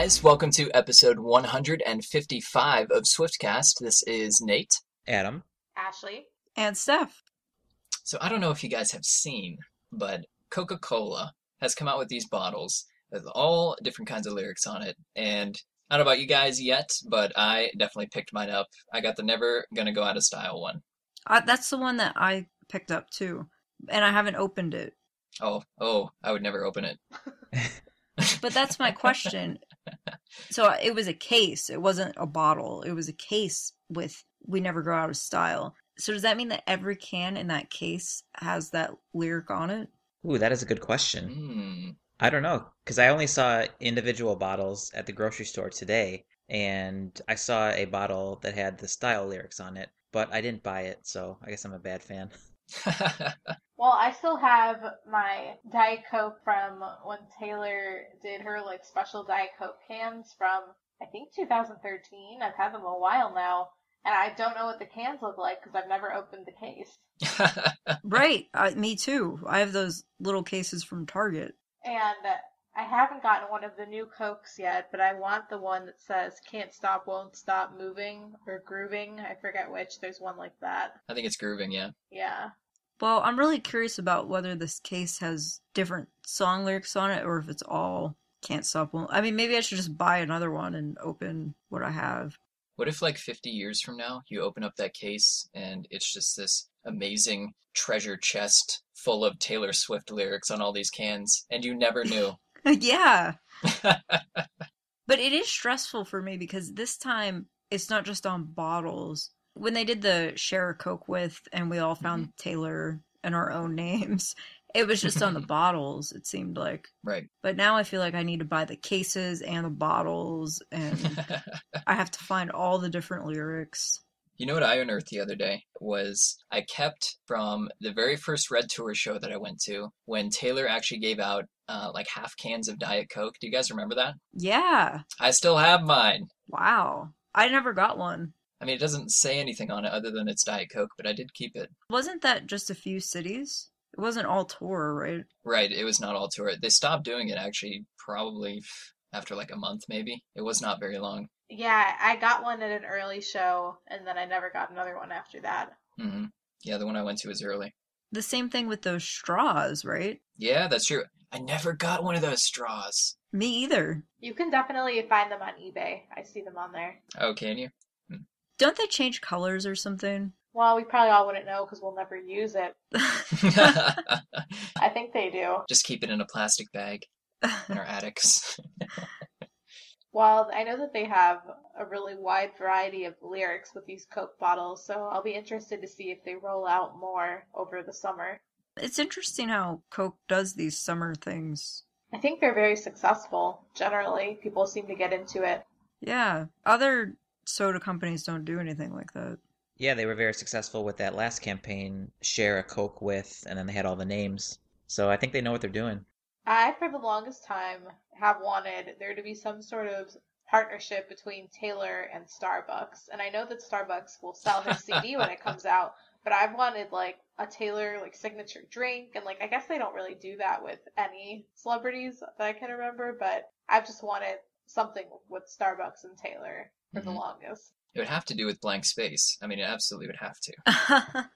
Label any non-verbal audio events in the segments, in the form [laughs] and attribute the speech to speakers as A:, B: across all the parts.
A: guys, welcome to episode 155 of Swiftcast. This is Nate.
B: Adam.
C: Ashley.
D: And Steph.
A: So I don't know if you guys have seen, but Coca-Cola has come out with these bottles with all different kinds of lyrics on it. And I don't know about you guys yet, but I definitely picked mine up. I got the Never Gonna Go Out of Style one.
D: Uh, that's the one that I picked up too. And I haven't opened it.
A: Oh, oh, I would never open it.
D: But that's my question. [laughs] so it was a case. It wasn't a bottle. It was a case with We Never Go Out of Style. So does that mean that every can in that case has that lyric on it?
B: Ooh, that is a good question.
A: Hmm.
B: I don't know, because I only saw individual bottles at the grocery store today, and I saw a bottle that had the style lyrics on it, but I didn't buy it, so I guess I'm a bad fan. [laughs] [laughs]
C: Well, I still have my Diet Coke from when Taylor did her like special Diet Coke cans from I think 2013. I've had them a while now, and I don't know what the cans look like because I've never opened the case. [laughs]
D: Right. Uh, me too. I have those little cases from Target.
C: And I haven't gotten one of the new Cokes yet, but I want the one that says "Can't stop, won't stop moving" or "Grooving." I forget which. There's one like that.
A: I think it's grooving, yeah.
C: Yeah.
D: Well, I'm really curious about whether this case has different song lyrics on it or if it's all Can't Stop. Won't. I mean, maybe I should just buy another one and open what I have.
A: What if, like, 50 years from now, you open up that case and it's just this amazing treasure chest full of Taylor Swift lyrics on all these cans, and you never knew? [laughs]
D: yeah. [laughs] But it is stressful for me because this time it's not just on bottles. When they did the share a Coke with and we all found mm-hmm. Taylor and our own [laughs] names, it was just on the bottles, it seemed like.
A: right.
D: But now I feel like I need to buy the cases and the bottles and I have to find all the different lyrics.
A: You know what I unearthed the other day was I kept from the very first Red Tour show that I went to when Taylor actually gave out uh, like half cans of Diet Coke. Do you guys remember that?
D: Yeah.
A: I still have mine.
D: Wow. I never got one.
A: I mean, it doesn't say anything on it other than it's Diet Coke, but I did keep it.
D: Wasn't that just a few cities? It wasn't all tour, right?
A: Right, it was not all tour. They stopped doing it actually probably after like a month maybe. It was not very long.
C: Yeah, I got one at an early show, and then I never got another one after that.
A: hmm Yeah, the one I went to was early.
D: The same thing with those straws, right?
A: Yeah, that's true. I never got one of those straws.
D: Me either.
C: You can definitely find them on eBay. I see them on there.
A: Oh, can you? Hmm.
D: Don't they change colors or something?
C: Well, we probably all wouldn't know because we'll never use it. [laughs] I think they do. [laughs]
A: Just keep it in a plastic bag in our attics. [laughs]
C: Well, I know that they have a really wide variety of lyrics with these Coke bottles, so I'll be interested to see if they roll out more over the summer.
D: It's interesting how Coke does these summer things.
C: I think they're very successful. Generally, people seem to get into it.
D: Yeah. Other soda companies don't do anything like that.
B: Yeah, they were very successful with that last campaign, Share a Coke with, and then they had all the names. So I think they know what they're doing.
C: I, for the longest time, have wanted there to be some sort of partnership between Taylor and Starbucks. And I know that Starbucks will sell her CD when it comes [laughs] out, but I've wanted like a Taylor like signature drink and like I guess they don't really do that with any celebrities that I can remember, but I've just wanted something with Starbucks and Taylor for the
A: Mhm.
C: longest.
A: It would have to do with blank space. I mean, it absolutely would have to. [laughs]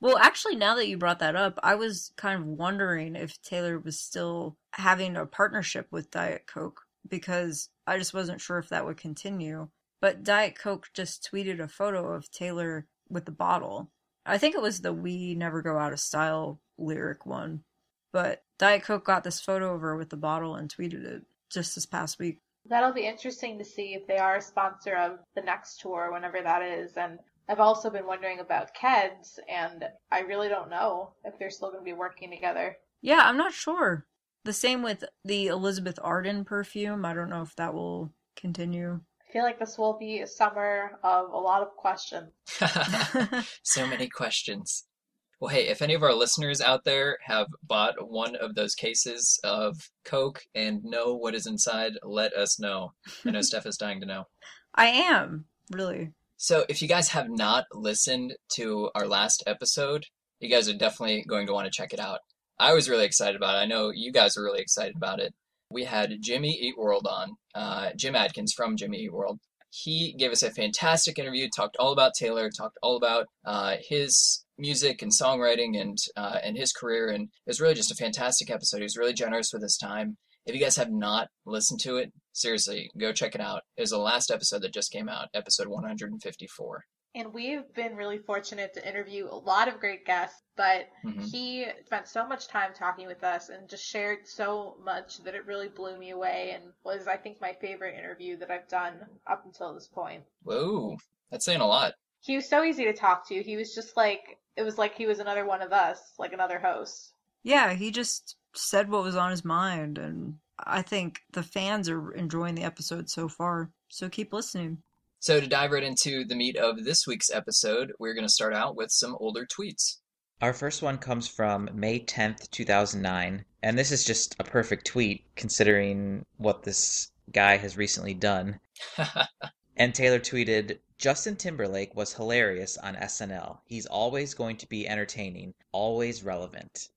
D: well, actually, now that you brought that up, I was kind of wondering if Taylor was still having a partnership with Diet Coke because I just wasn't sure if that would continue. But Diet Coke just tweeted a photo of Taylor with the bottle. I think it was the We Never Go Out of Style lyric one. But Diet Coke got this photo of her with the bottle and tweeted it just this past week.
C: That'll be interesting to see if they are a sponsor of the next tour, whenever that is. And I've also been wondering about Keds, and I really don't know if they're still going to be working together.
D: Yeah, I'm not sure. The same with the Elizabeth Arden perfume. I don't know if that will continue.
C: I feel like this will be a summer of a lot of questions. [laughs] [laughs]
A: so many questions. Well, hey, if any of our listeners out there have bought one of those cases of Coke and know what is inside, let us know. I know [laughs] Steph is dying to know.
D: I am, really.
A: So, if you guys have not listened to our last episode, you guys are definitely going to want to check it out. I was really excited about it. I know you guys are really excited about it. We had Jimmy Eat World on, uh, Jim Adkins from Jimmy Eat World. He gave us a fantastic interview, talked all about Taylor, talked all about uh, his music and songwriting and uh, and his career, and it was really just a fantastic episode. He was really generous with his time. If you guys have not listened to it, seriously, go check it out. It was the last episode that just came out, episode 154.
C: And we've been really fortunate to interview a lot of great guests, but
A: Mhm.
C: he spent so much time talking with us and just shared so much that it really blew me away and was, I think, my favorite interview that I've done up until this point.
A: Whoa, that's saying a lot.
C: He was so easy to talk to. He was just like, it was like he was another one of us, like another host.
D: Yeah, he just said what was on his mind, and I think the fans are enjoying the episode so far. So keep listening.
A: So, to dive right into the meat of this week's episode, we're going to start out with some older tweets.
B: Our first one comes from May 10th, 2009, and this is just a perfect tweet considering what this guy has recently done. [laughs] And Taylor tweeted, Justin Timberlake was hilarious on SNL. He's always going to be entertaining, always relevant.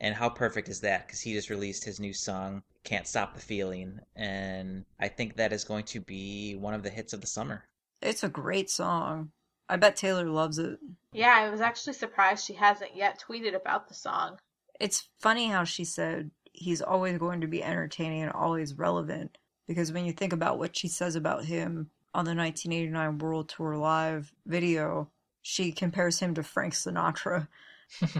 B: And how perfect is that? Because he just released his new song, Can't Stop the Feeling. And I think that is going to be one of the hits of the summer.
D: It's a great song. I bet Taylor loves it.
C: Yeah, I was actually surprised she hasn't yet tweeted about the song.
D: It's funny how she said he's always going to be entertaining and always relevant because when you think about what she says about him on the 1989 World Tour Live video, she compares him to Frank Sinatra.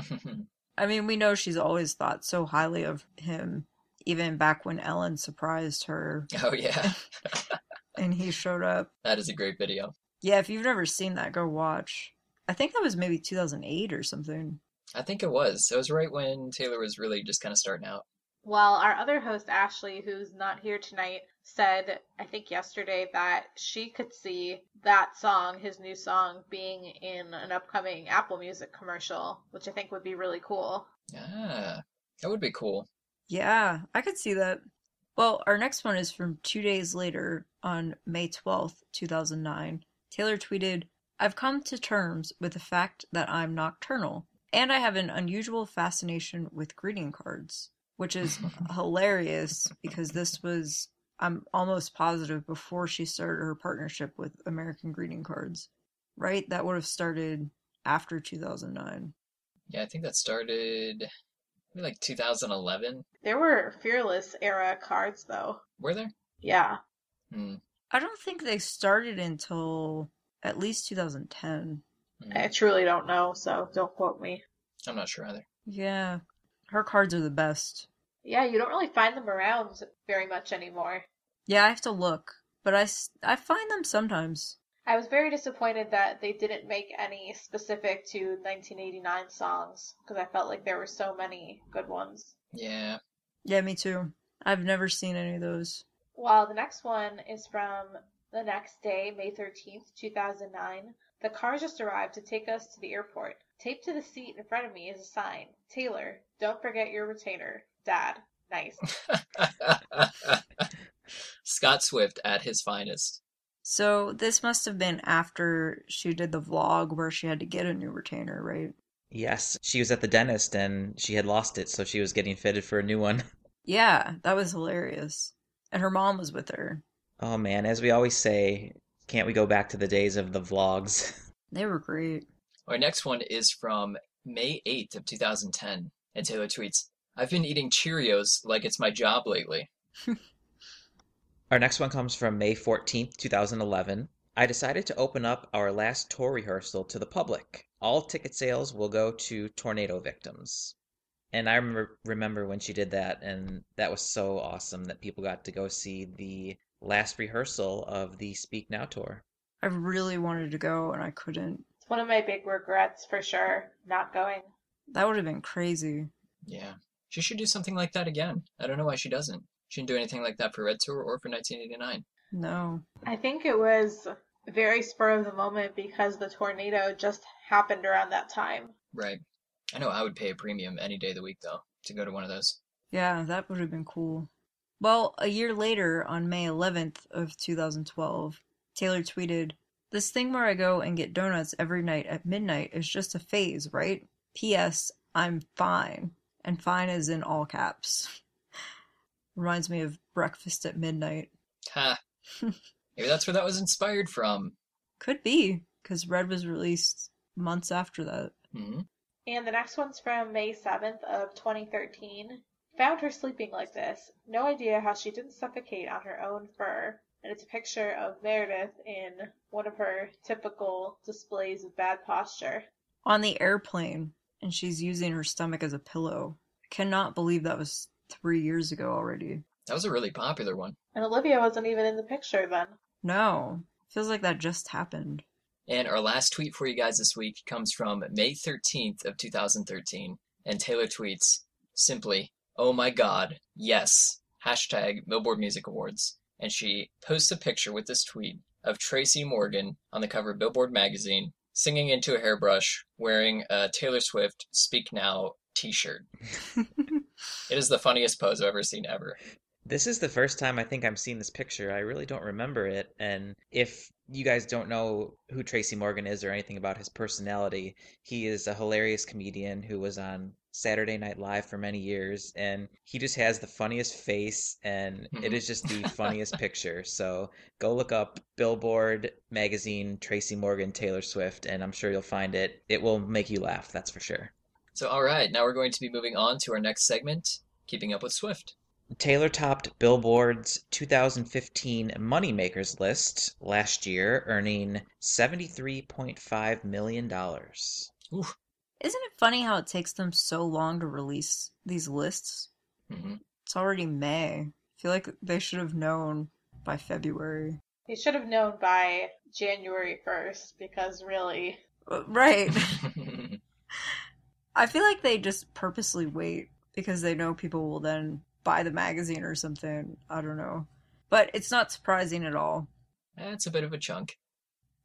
D: [laughs] I mean, we know she's always thought so highly of him, even back when Ellen surprised her
A: oh, yeah, [laughs]
D: and he showed up.
A: that is a great video.
D: Yeah, if you've never seen that, go watch. I think that was maybe 2008 or something.
A: I think it was. It was right when Taylor was really just kind of starting out.
C: Well, our other host, Ashley, who's not here tonight, said, I think yesterday, that she could see that song, his new song, being in an upcoming Apple Music commercial, which I think would be really cool.
A: Yeah, that would be cool.
D: Yeah, I could see that. Well, our next one is from two days later on May 12th, 2009. Taylor tweeted, I've come to terms with the fact that I'm nocturnal, and I have an unusual fascination with greeting cards, which is [laughs] hilarious because this was, I'm almost positive, before she started her partnership with American Greeting Cards, right? That would have started after 2009.
A: Yeah, I think that started maybe like 2011.
C: There were Fearless era cards, though.
A: Were there?
C: Yeah.
A: Hmm.
D: I don't think they started until at least 2010.
A: hmm.
C: I truly don't know, so don't quote me.
A: I'm not sure either.
D: Yeah. Her cards are the best.
C: Yeah, you don't really find them around very much anymore.
D: Yeah, I have to look, but I, I find them sometimes.
C: I was very disappointed that they didn't make any specific to 1989 songs because I felt like there were so many good ones.
A: Yeah.
D: Yeah, me too. I've never seen any of those.
C: Well, the next one is from the next day, May 13th, 2009. The car just arrived to take us to the airport. Taped to the seat in front of me is a sign Taylor, don't forget your retainer. Dad. Nice. [laughs]
A: Scott Swift at his finest.
D: So this must have been after she did the vlog where she had to get a new retainer, right?
B: Yes, she was at the dentist and she had lost it, so she was getting fitted for a new one. [laughs]
D: Yeah, that was hilarious. And her mom was with her.
B: Oh man, as we always say, can't we go back to the days of the vlogs? [laughs]
D: They were great.
A: Our next one is from May 8th of 2010. And Taylor tweets, I've been eating Cheerios like it's my job lately. [laughs]
B: Our next one comes from May 14th, 2011. I decided to open up our last tour rehearsal to the public. All ticket sales will go to tornado victims. And I remember, remember when she did that, and that was so awesome that people got to go see the last rehearsal of the Speak Now tour.
D: I really wanted to go and I couldn't.
C: It's one of my big regrets for sure, not going.
D: That would have been crazy.
A: Yeah. She should do something like that again. I don't know why she doesn't. She didn't do anything like that for Red Tour or for 1989.
D: No.
C: I think it was very spur of the moment because the tornado just happened around that time.
A: Right. I know I would pay a premium any day of the week, though, to go to one of those.
D: Yeah, that would have been cool. Well, a year later, on May 11th of 2012, Taylor tweeted, "This thing where I go and get donuts every night at midnight is just a phase, right? P.S. I'm fine, and fine is in all caps." Reminds me of Breakfast at Midnight.
A: Ha. [laughs] Maybe that's where that was inspired from.
D: Could be, because Red was released months after that.
A: hmm
C: And the next one's from May 7th of 2013. Found her sleeping like this. No idea how she didn't suffocate on her own fur. And it's a picture of Meredith in one of her typical displays of bad posture.
D: On the airplane, and she's using her stomach as a pillow. I cannot believe that was three years ago already.
A: That was a really popular one.
C: And Olivia wasn't even in the picture then.
D: No, feels like that just happened.
A: And our last tweet for you guys this week comes from May 13th of 2013. And Taylor tweets simply, Oh my god, yes. Hashtag Billboard Music Awards. And she posts a picture with this tweet of Tracy Morgan on the cover of Billboard magazine singing into a hairbrush wearing a Taylor Swift Speak Now t shirt. [laughs] It is the funniest pose I've ever seen ever.
B: This is the first time I think I'm seeing this picture. I really don't remember it. And if you guys don't know who Tracy Morgan is or anything about his personality, he is a hilarious comedian who was on Saturday Night Live for many years. And he just has the funniest face, and it
A: Mhm.
B: is just the [laughs] funniest picture. So go look up Billboard magazine, Tracy Morgan, Taylor Swift, and I'm sure you'll find it. It will make you laugh, that's for sure.
A: So, all right, now we're going to be moving on to our next segment Keeping Up with Swift.
B: Taylor topped Billboard's 2015 Moneymakers list last year, earning $73.5 million.
A: Ooh.
D: Isn't it funny how it takes them so long to release these lists?
A: hmm
D: It's already May. I feel like they should have known by February.
C: They should have known by January 1st because really,
D: Uh, Right. [laughs] I feel like they just purposely wait because they know people will then buy the magazine or something. I don't know. But it's not surprising at all.
A: Eh, That's a bit of a chunk.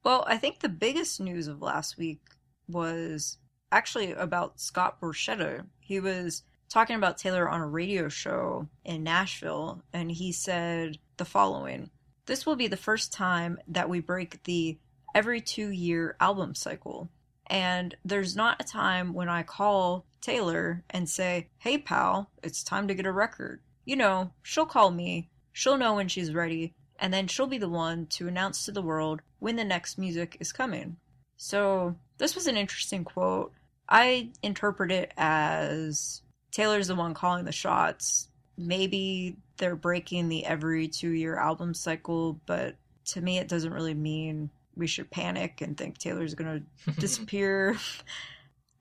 D: Well, I think the biggest news of last week was actually about Scott Borchetta. He was talking about Taylor on a radio show in Nashville, and he said the following This will be the first time that we break the every two year album cycle. And there's not a time when I call Taylor and say, Hey, pal, it's time to get a record. You know, she'll call me, she'll know when she's ready, and then she'll be the one to announce to the world when the next music is coming. So, this was an interesting quote. I interpret it as Taylor's the one calling the shots. Maybe they're breaking the every two year album cycle, but to me, it doesn't really mean we should panic and think Taylor's going [laughs] to disappear.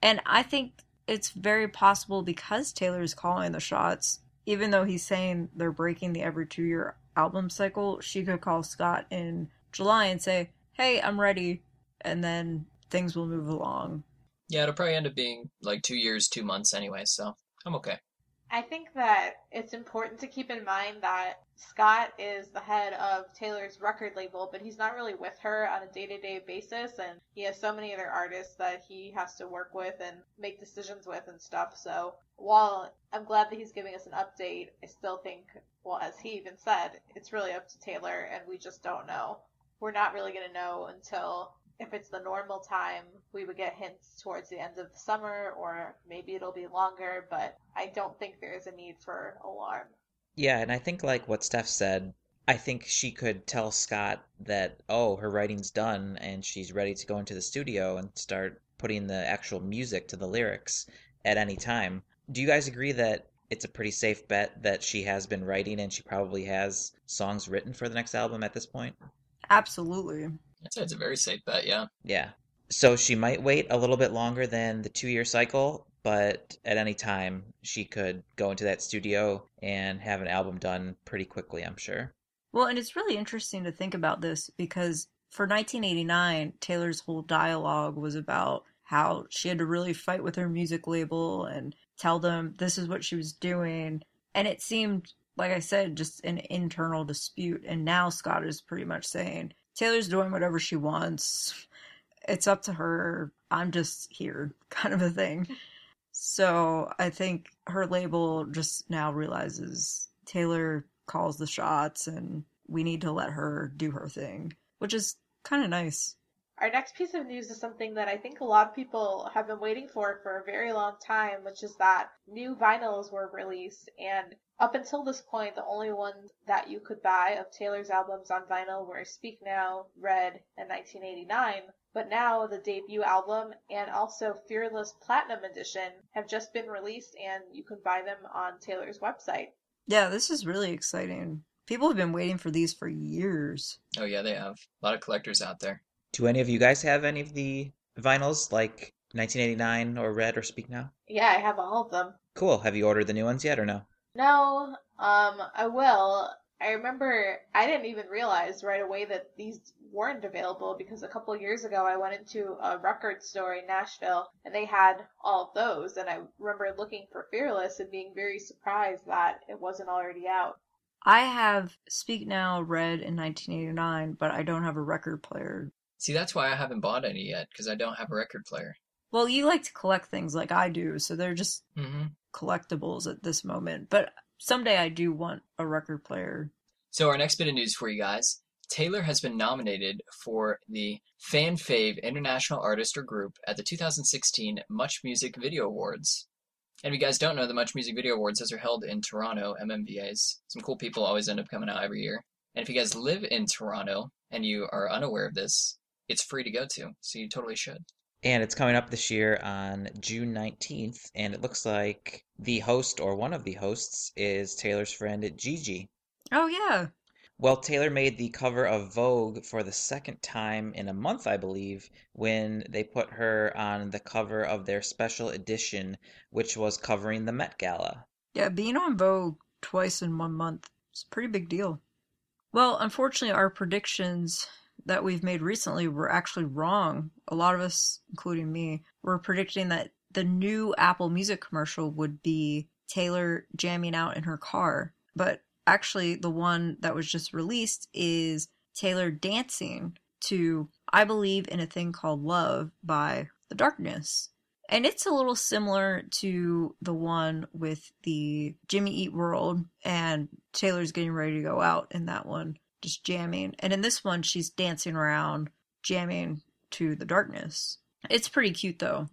D: and I think it's very possible because Taylor's calling the shots, even though he's saying they're breaking the every two year album cycle, she could call Scott in July and say, Hey, I'm ready. And then things will move along.
A: yeah, it'll probably end up being like two years, two months anyway, so I'm okay.
C: I think that it's important to keep in mind that Scott is the head of Taylor's record label, but he's not really with her on a day to day basis, and he has so many other artists that he has to work with and make decisions with and stuff. So while I'm glad that he's giving us an update, I still think, well, as he even said, it's really up to Taylor, and we just don't know. We're not really going to know until if it's the normal time, we would get hints towards the end of the summer, or maybe it'll be longer, but I don't think there is a need for alarm.
B: Yeah, and I think like what Steph said, I think she could tell Scott that, oh, her writing's done and she's ready to go into the studio and start putting the actual music to the lyrics at any time. Do you guys agree that it's a pretty safe bet that she has been writing and she probably has songs written for the next album at this point?
D: Absolutely.
A: I'd say it's a very safe bet, yeah.
B: Yeah. So she might wait a little bit longer than the two year cycle, but at any time she could go into that studio and have an album done pretty quickly, I'm sure.
D: Well, and it's really interesting to think about this because for 1989, Taylor's whole dialogue was about how she had to really fight with her music label and tell them this is what she was doing. And it seemed, like I said, just an internal dispute. And now Scott is pretty much saying Taylor's doing whatever she wants. It's up to her. I'm just here, [laughs] kind of a thing. So I think her label just now realizes Taylor calls the shots and we need to let her do her thing, which is kind of nice.
C: Our next piece of news is something that I think a lot of people have been waiting for for a very long time, which is that new vinyls were released. And Up until this point, the only ones that you could buy of Taylor's albums on vinyl were Speak Now, Red, and 1989. But now the debut album and also Fearless Platinum Edition have just been released and you can buy them on Taylor's website.
D: Yeah, this is really exciting. People have been waiting for these for years.
A: Oh yeah, they have a lot of collectors out there.
B: Do any of you guys have any of the vinyls like 1989 or Red or Speak Now?
C: Yeah, I have all of them.
B: Cool. Have you ordered the new ones yet or no?
C: No, um, I will. I remember I didn't even realize right away that these weren't available because a couple of years ago I went into a record store in Nashville and they had all of those and I remember looking for Fearless and being very surprised that it wasn't already out.
D: I have Speak Now Red in 1989, but I don't have a record player.
A: See, that's why I haven't bought any yet because I don't have a record player.
D: Well, you like to collect things like I do, so they're just
A: hmm
D: collectibles at this moment. But someday I do want a record player.
A: So our next bit of news for you guys. Taylor has been nominated for the Fan Fave International Artist or Group at the 2016 Much Music Video Awards. And if you guys don't know, the Much Music Video Awards, those are held in Toronto, MMVAs. Some cool people always end up coming out every year. And if you guys live in Toronto and you are unaware of this, it's free to go to, so you totally should.
B: And it's coming up this year on June 19th, and it looks like the host or one of the hosts is Taylor's friend Gigi.
D: Oh, yeah.
B: Well, Taylor made the cover of Vogue for the second time in a month, I believe, when they put her on the cover of their special edition, which was covering the Met Gala.
D: Yeah, being on Vogue twice in one month is a pretty big deal. Well, unfortunately, our predictions that we've made recently were actually wrong. A lot of us, including me, were predicting that the new Apple Music commercial would be Taylor jamming out in her car. But actually, the one that was just released is Taylor dancing to I Believe in a Thing Called Love by The Darkness. And it's a little similar to the one with the Jimmy Eat World, and Taylor's getting ready to go out in that one, just jamming. And in this one, she's dancing around, jamming to the darkness. It's pretty cute though.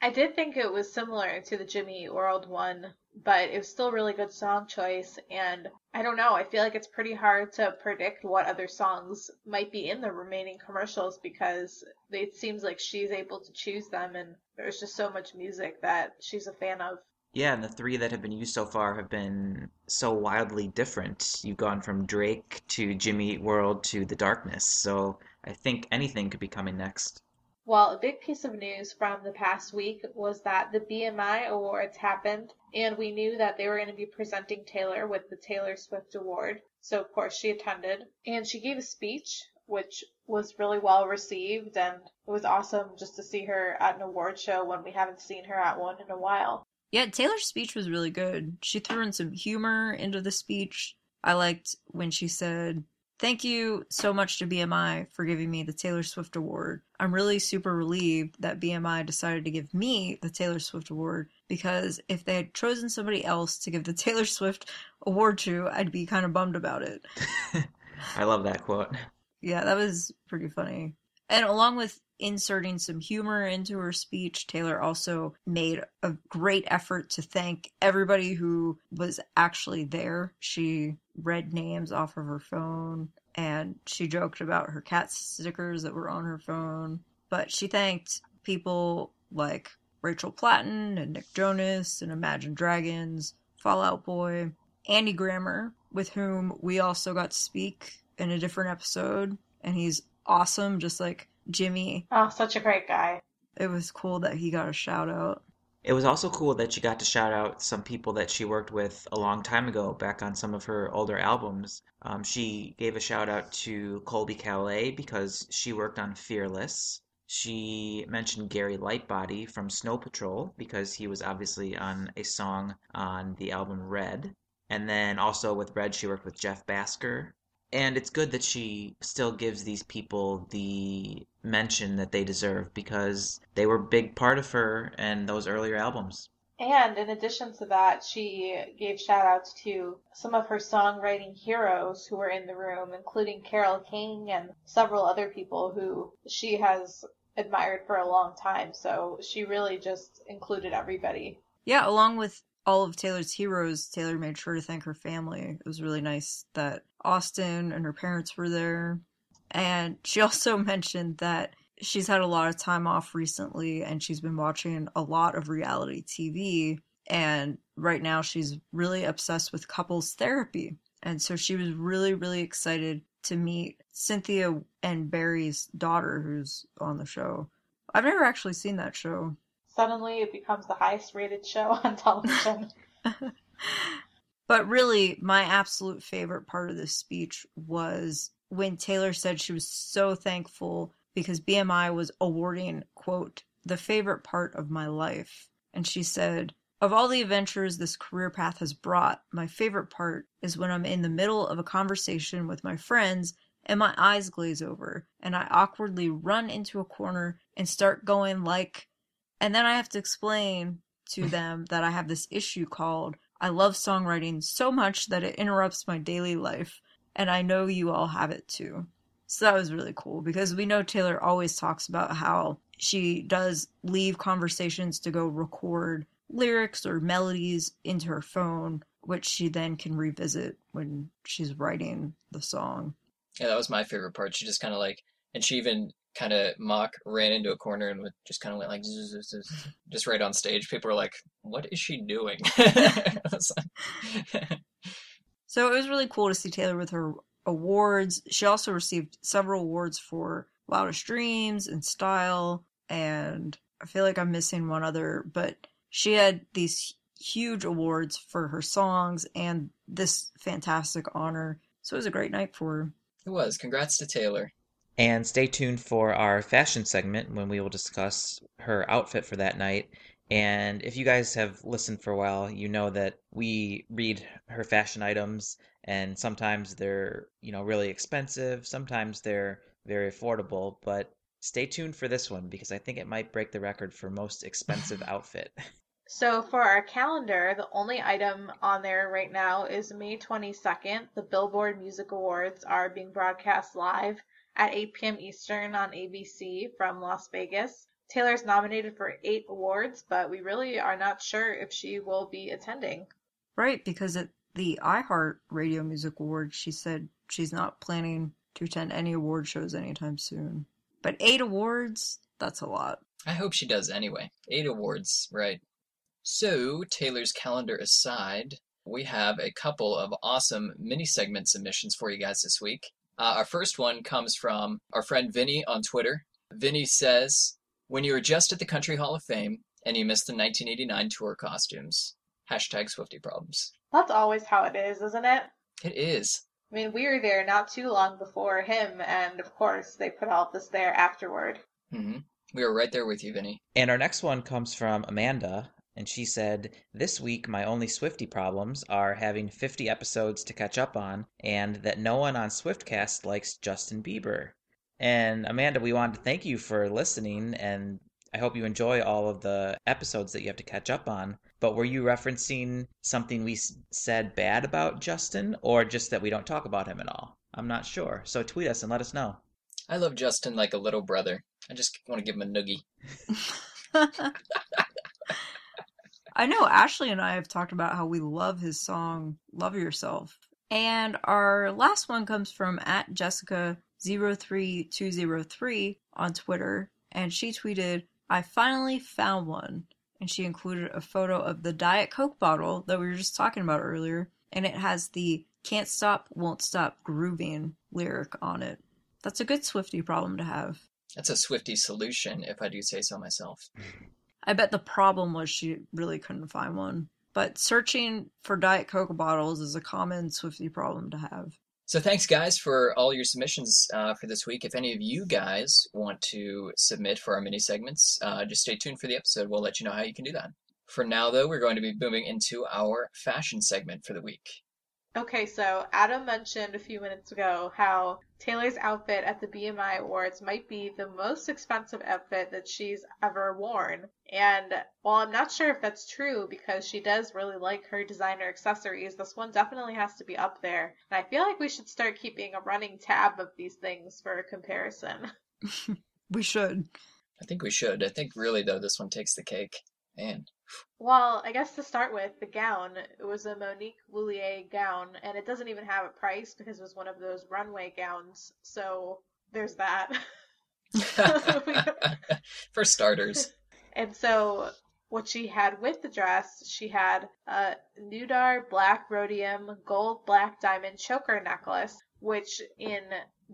C: I did think it was similar to the Jimmy Eat World one, but it was still a really good song choice. And I don't know, I feel like it's pretty hard to predict what other songs might be in the remaining commercials because it seems like she's able to choose them, and there's just so much music that she's a fan of.
B: Yeah, and the three that have been used so far have been so wildly different. You've gone from Drake to Jimmy Eat World to The Darkness, so I think anything could be coming next.
C: Well, a big piece of news from the past week was that the BMI Awards happened, and we knew that they were going to be presenting Taylor with the Taylor Swift Award. So, of course, she attended. And she gave a speech, which was really well received, and it was awesome just to see her at an award show when we haven't seen her at one in a while.
D: Yeah, Taylor's speech was really good. She threw in some humor into the speech. I liked when she said, Thank you so much to BMI for giving me the Taylor Swift Award. I'm really super relieved that BMI decided to give me the Taylor Swift Award because if they had chosen somebody else to give the [laughs] Taylor Swift Award to, I'd be kind of bummed about it. [laughs]
B: I love that quote.
D: Yeah, that was pretty funny. And along with inserting some humor into her speech, Taylor also made a great effort to thank everybody who was actually there. She read names off of her phone and she joked about her cat stickers that were on her phone. But she thanked people like Rachel Platten and Nick Jonas and Imagine Dragons, Fall Out Boy, Andy Grammer, with whom we also got to speak in a different episode. And he's awesome, just like Jimmy.
C: Oh, such a great guy.
D: It was cool that he got a shout out.
B: It was also cool that she got to shout out some people that she worked with a long time ago, back on some of her older albums. Um, she gave a shout out to Colbie Caillat because she worked on Fearless. She mentioned Gary Lightbody from Snow Patrol because he was obviously on a song on the album Red. And then also with Red, she worked with Jeff Bhasker. And it's good that she still gives these people the mention that they deserve because they were a big part of her and those earlier albums.
C: And in addition to that, she gave shout outs to some of her songwriting heroes who were in the room, including Carole King and several other people who she has admired for a long time. So she really just included everybody.
D: Yeah, along with all of Taylor's heroes, Taylor made sure to thank her family. It was really nice that Austin and her parents were there. And she [laughs] also mentioned that she's had a lot of time off recently and she's been watching a lot of reality TV. And right now she's really obsessed with couples therapy. And so she was really, really excited to meet Cynthia and Barry's daughter, who's on the show. I've never actually seen that show.
C: Suddenly it becomes the highest rated show [laughs] on television. [laughs]
D: but really, my absolute favorite part of this speech was when Taylor said she was so thankful because BMI was awarding, quote, the favorite part of my life. And she said, Of all the adventures this career path has brought, my favorite part is when I'm in the middle of a conversation with my friends and my eyes glaze over and I awkwardly run into a corner and start going like, and then I have to explain to [laughs] them that I have this issue called I love songwriting so much that it interrupts my daily life, and I know you all have it too. So that was really cool because we know Taylor always talks about how she does leave conversations to go record lyrics or melodies into her phone, which she then can revisit when she's writing the song.
A: Yeah, that was my favorite part. She just kind of like, and she even kind of mock ran into a corner and just kind of went like [laughs] just right on stage. People were like, "What is she doing?" [laughs] [laughs]
D: so it was really cool to see Taylor with her awards. She also received several awards for Wildest Dreams and Style, and I feel like I'm missing one other, but she had these huge awards for her songs and this fantastic honor. So it was a great night for her.
A: It was. Congrats to Taylor.
B: And stay tuned for our fashion segment when we will discuss her outfit for that night. And if you guys have listened for a while, you know that we read her fashion items and sometimes they're, you know, really expensive, sometimes they're very affordable, but stay tuned for this one because I think it might break the record for most expensive [laughs] outfit.
C: So for our calendar, the only item on there right now is May 22nd. The Billboard Music Awards are being broadcast live at 8 p.m. Eastern on ABC from Las Vegas. Taylor's nominated for eight awards, but we really are not sure if she will be attending.
D: Right, because at the iHeart Radio Music Awards, she said she's not planning to attend any award shows anytime soon. But eight awards, that's a lot.
A: I hope she does anyway. Eight awards, right? So, Taylor's calendar aside, we have a couple of awesome mini segment submissions for you guys this week. Uh, our first one comes from our friend Vinny on Twitter. Vinny says, When you were just at the Country Hall of Fame and you missed the 1989 tour costumes, hashtag Swifty problems.
C: That's always how it is, isn't it?
A: It is.
C: I mean, we were there not too long before him, and of course, they put all this there afterward.
A: Mm-hmm. We were right there with you, Vinny.
B: And our next one comes from Amanda, and she said, This week, my only Swifty problems are having 50 episodes to catch up on, and that no one on Swiftcast likes Justin Bieber. And Amanda, we wanted to thank you for listening, and I hope you enjoy all of the episodes that you have to catch up on. But were you referencing something we said bad about Justin, or just that we don't talk about him at all? I'm not sure. So tweet us and let us know.
A: I love Justin like a little brother. I just want to give him a noogie. [laughs] [laughs]
D: I know Ashley and I have talked about how we love his song Love Yourself. And our last one comes from at Jessica03203 on Twitter. And she tweeted, I finally found one. And she included a photo of the Diet Coke bottle that we were just talking about earlier. And it has the Can't Stop, Won't Stop Grooving lyric on it. That's a good Swifty problem to have.
A: That's a Swifty solution, if I do say so myself. [laughs]
D: I bet the problem was she really couldn't find one. But searching for Diet Coke bottles is a common Swifty problem to have.
A: So thanks, guys, for all your submissions uh, for this week. If any of you guys want to submit for our mini segments, uh, just stay tuned for the episode. We'll let you know how you can do that. For now, though, we're going to be moving into our fashion segment for the week.
C: Okay, so Adam mentioned a few minutes ago how Taylor's outfit at the BMI Awards might be the most expensive outfit that she's ever worn. And while I'm not sure if that's true because she does really like her designer accessories, this one definitely has to be up there. And I feel like we should start keeping a running tab of these things for comparison. [laughs]
D: we should.
A: I think we should. I think really, though, this one takes the cake. Man.
C: Well, I guess to start with, the gown, it was a Monique Lhuillier gown, and it doesn't even have a price because it was one of those runway gowns. So there's that. [laughs]
A: For starters. [laughs]
C: And so what she had with the dress, she had a Nudar black rhodium gold black diamond choker necklace, which in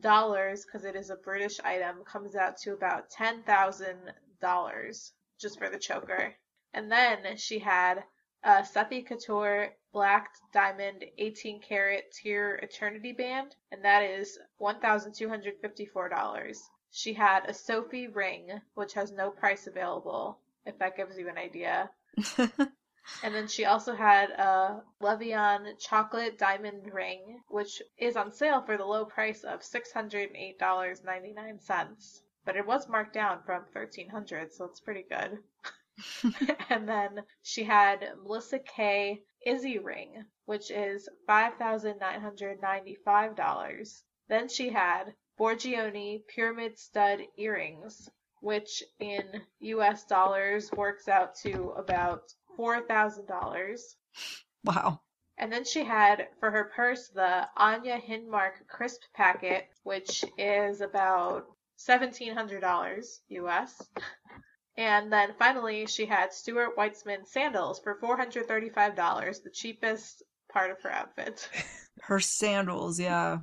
C: dollars, because it is a British item, comes out to about ten thousand dollars just for the choker. And then she had a Sethi Couture black diamond 18 karat tier eternity band, and that is $1,254. She had a Sophie ring, which has no price available, if that gives you an idea. [laughs] and then she also had a Le Vian chocolate diamond ring, which is on sale for the low price of $608.99. But it was marked down from 1300 so it's pretty good. [laughs] [laughs] and then she had Melissa Kaye Izzy ring, which is $5,995. Then she had Borgione pyramid stud earrings, which in US dollars works out to about $4,000.
D: Wow.
C: And then she had for her purse the Anya Hindmarch crisp packet, which is about $1,700 US. [laughs] And then finally, she had Stuart Weitzman sandals for $435, the cheapest part of her outfit. [laughs]
D: Her sandals, yeah.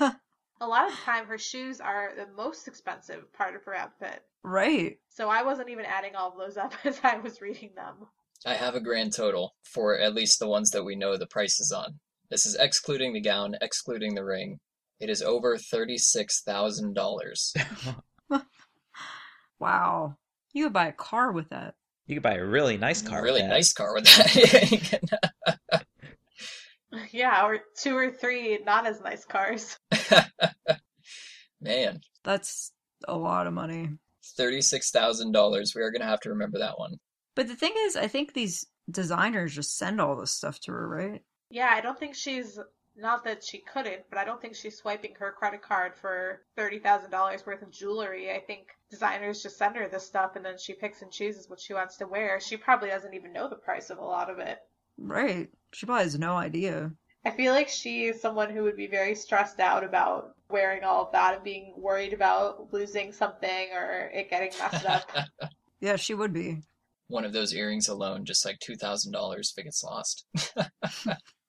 C: A lot of the time, her shoes are the most expensive part of her outfit.
D: right.
C: So I wasn't even adding all of those up [laughs] as I was reading them.
A: I have a grand total for at least the ones that we know the prices on. This is excluding the gown, excluding the ring. It is over $36,000. [laughs]
D: Wow. You could buy a car with that.
B: You could buy a really nice car.
A: really
B: with that.
A: nice car with that. [laughs]
C: Yeah, or two or three not as nice cars. [laughs]
A: Man,
D: That's a lot of money.
A: $36,000. We are going to have to remember that one.
D: But the thing is, I think these designers just send all this stuff to her, right?
C: Yeah, I don't think she's not that she couldn't, but I don't think she's swiping her credit card for thirty thousand dollars worth of jewelry. I think designers just send her this stuff and then she picks and chooses what she wants to wear. She probably doesn't even know the price of a lot of it.
D: Right. She probably has no idea.
C: I feel like she is someone who would be very stressed out about wearing all of that and being worried about losing something or it getting messed up. [laughs]
D: Yeah, she would be.
A: One of those earrings alone, just like $2,000 if it gets lost. [laughs]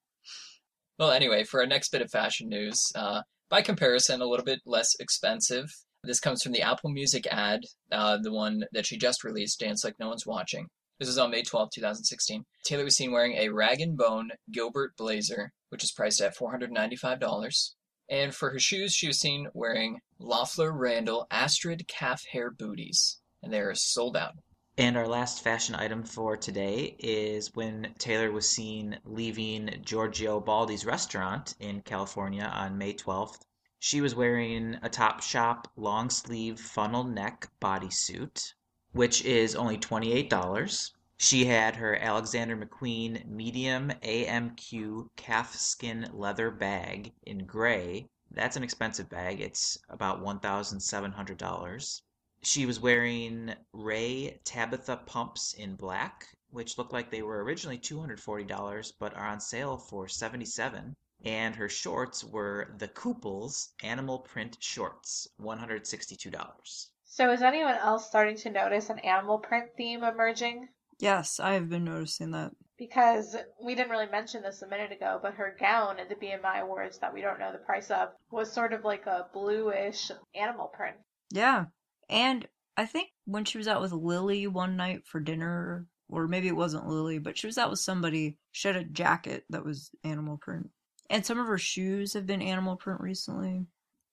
A: well, anyway, for our next bit of fashion news, uh, by comparison, a little bit less expensive. This comes from the Apple Music ad, uh, the one that she just released, Dance Like No One's Watching. This is on May 12, 2016. Taylor was seen wearing a rag and bone Gilbert blazer, which is priced at $495. And for her shoes, she was seen wearing Loeffler Randall Astrid calf hair booties, and they are sold out.
B: And our last fashion item for today is when Taylor was seen leaving Giorgio Baldi's restaurant in California on May 12th. She was wearing a Topshop long sleeve funnel neck bodysuit, which is only $28. She had her Alexander McQueen medium AMQ calfskin leather bag in gray. That's an expensive bag. It's about $1,700. She was wearing Raye Tabitha pumps in black, which looked like they were originally $240 but are on sale for 77 and her shorts were the Kooples animal print shorts, $162.
C: so is anyone else starting to notice an animal print theme emerging?
D: Yes, I have been noticing that.
C: Because we didn't really mention this a minute ago, but her gown at the BMI Awards that we don't know the price of was sort of like a bluish animal print.
D: Yeah. And I think when she was out with Lily one night for dinner, or maybe it wasn't Lily, but she was out with somebody, she had a jacket that was animal print. And some of her shoes have been animal print recently.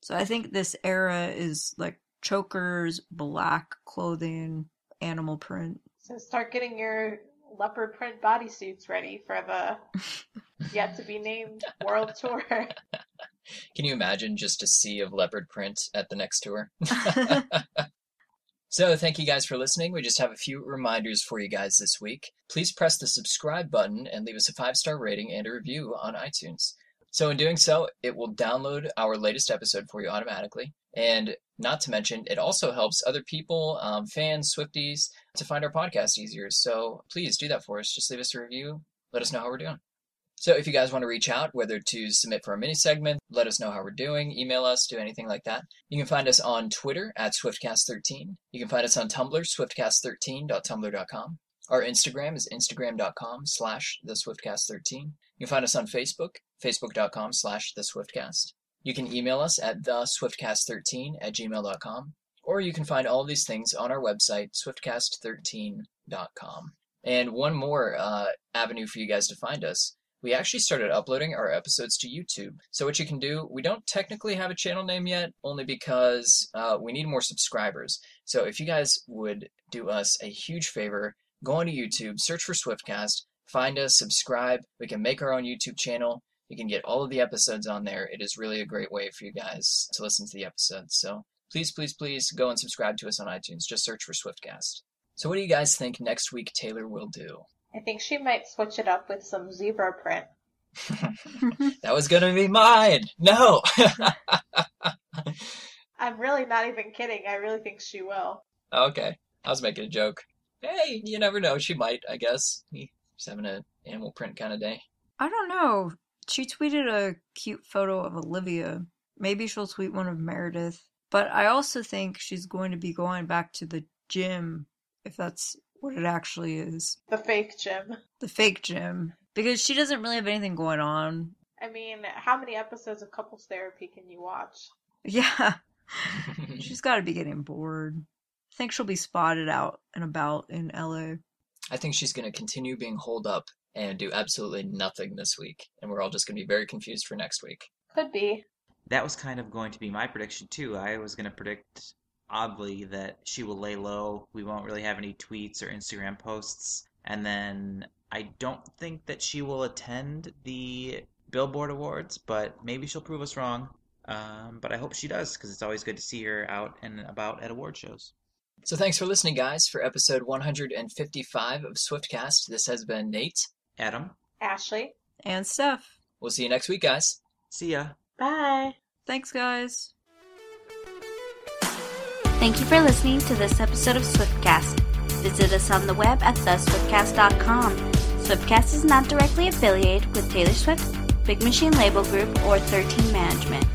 D: So I think this era is like chokers, black clothing, animal print.
C: So start getting your leopard print bodysuits ready for the [laughs] yet to be named world tour. [laughs]
A: Can you imagine just a sea of leopard print at the next tour? [laughs] [laughs] So, thank you guys for listening. We just have a few reminders for you guys this week. Please press the subscribe button and leave us a five star rating and a review on iTunes. So, in doing so, it will download our latest episode for you automatically. And not to mention, it also helps other people, um, fans, Swifties, to find our podcast easier. So, please do that for us. Just leave us a review. Let us know how we're doing. So if you guys want to reach out, whether to submit for a mini segment, let us know how we're doing, email us, do anything like that. You can find us on Twitter at SwiftCast13. You can find us on Tumblr, swiftcast13.tumblr.com. Our Instagram is instagram.com slash the SwiftCast13. You can find us on Facebook, facebook.com slash the SwiftCast. You can email us at the SwiftCast13 at gmail.com. Or you can find all these things on our website, swiftcast13.com. And one more uh, avenue for you guys to find us we actually started uploading our episodes to YouTube. So what you can do, we don't technically have a channel name yet, only because uh, we need more subscribers. So if you guys would do us a huge favor, go onto YouTube, search for Swiftcast, find us, subscribe. We can make our own YouTube channel. You can get all of the episodes on there. It is really a great way for you guys to listen to the episodes. So please, please, please go and subscribe to us on iTunes. Just search for Swiftcast. So what do you guys think next week Taylor will do?
C: I think she might switch it up with some zebra print. [laughs]
A: that was gonna be mine. No. [laughs]
C: I'm really not even kidding. I really think she will.
A: Okay, I was making a joke. Hey, you never know. She might. I guess she's having an animal print kind of day.
D: I don't know. She tweeted a cute photo of Olivia. Maybe she'll tweet one of Meredith. But I also think she's going to be going back to the gym, if that's what it actually is.
C: The fake gym.
D: The fake gym. Because she doesn't really have anything going on.
C: I mean, how many episodes of couples therapy can you watch?
D: Yeah. [laughs] She's got to be getting bored. I think she'll be spotted out and about in LA.
A: I think she's going to continue being holed up and do absolutely nothing this week. And we're all just going to be very confused for next week.
C: Could be.
B: That was kind of going to be my prediction, too. I was going to predict oddly that she will lay low. We won't really have any tweets or Instagram posts. And then I don't think that she will attend the Billboard Awards, but maybe she'll prove us wrong. Um, but I hope she does because it's always good to see her out and about at award shows.
A: So thanks for listening, guys, for episode 155 of Swiftcast. This has been Nate,
B: Adam,
C: Ashley,
D: and Steph.
A: We'll see you next week, guys.
B: See ya.
C: Bye.
D: Thanks, guys.
E: Thank you for listening to this episode of Swiftcast. Visit us on the web at theswiftcast.com. Swiftcast is not directly affiliated with Taylor Swift, Big Machine Label Group, or 13 Management.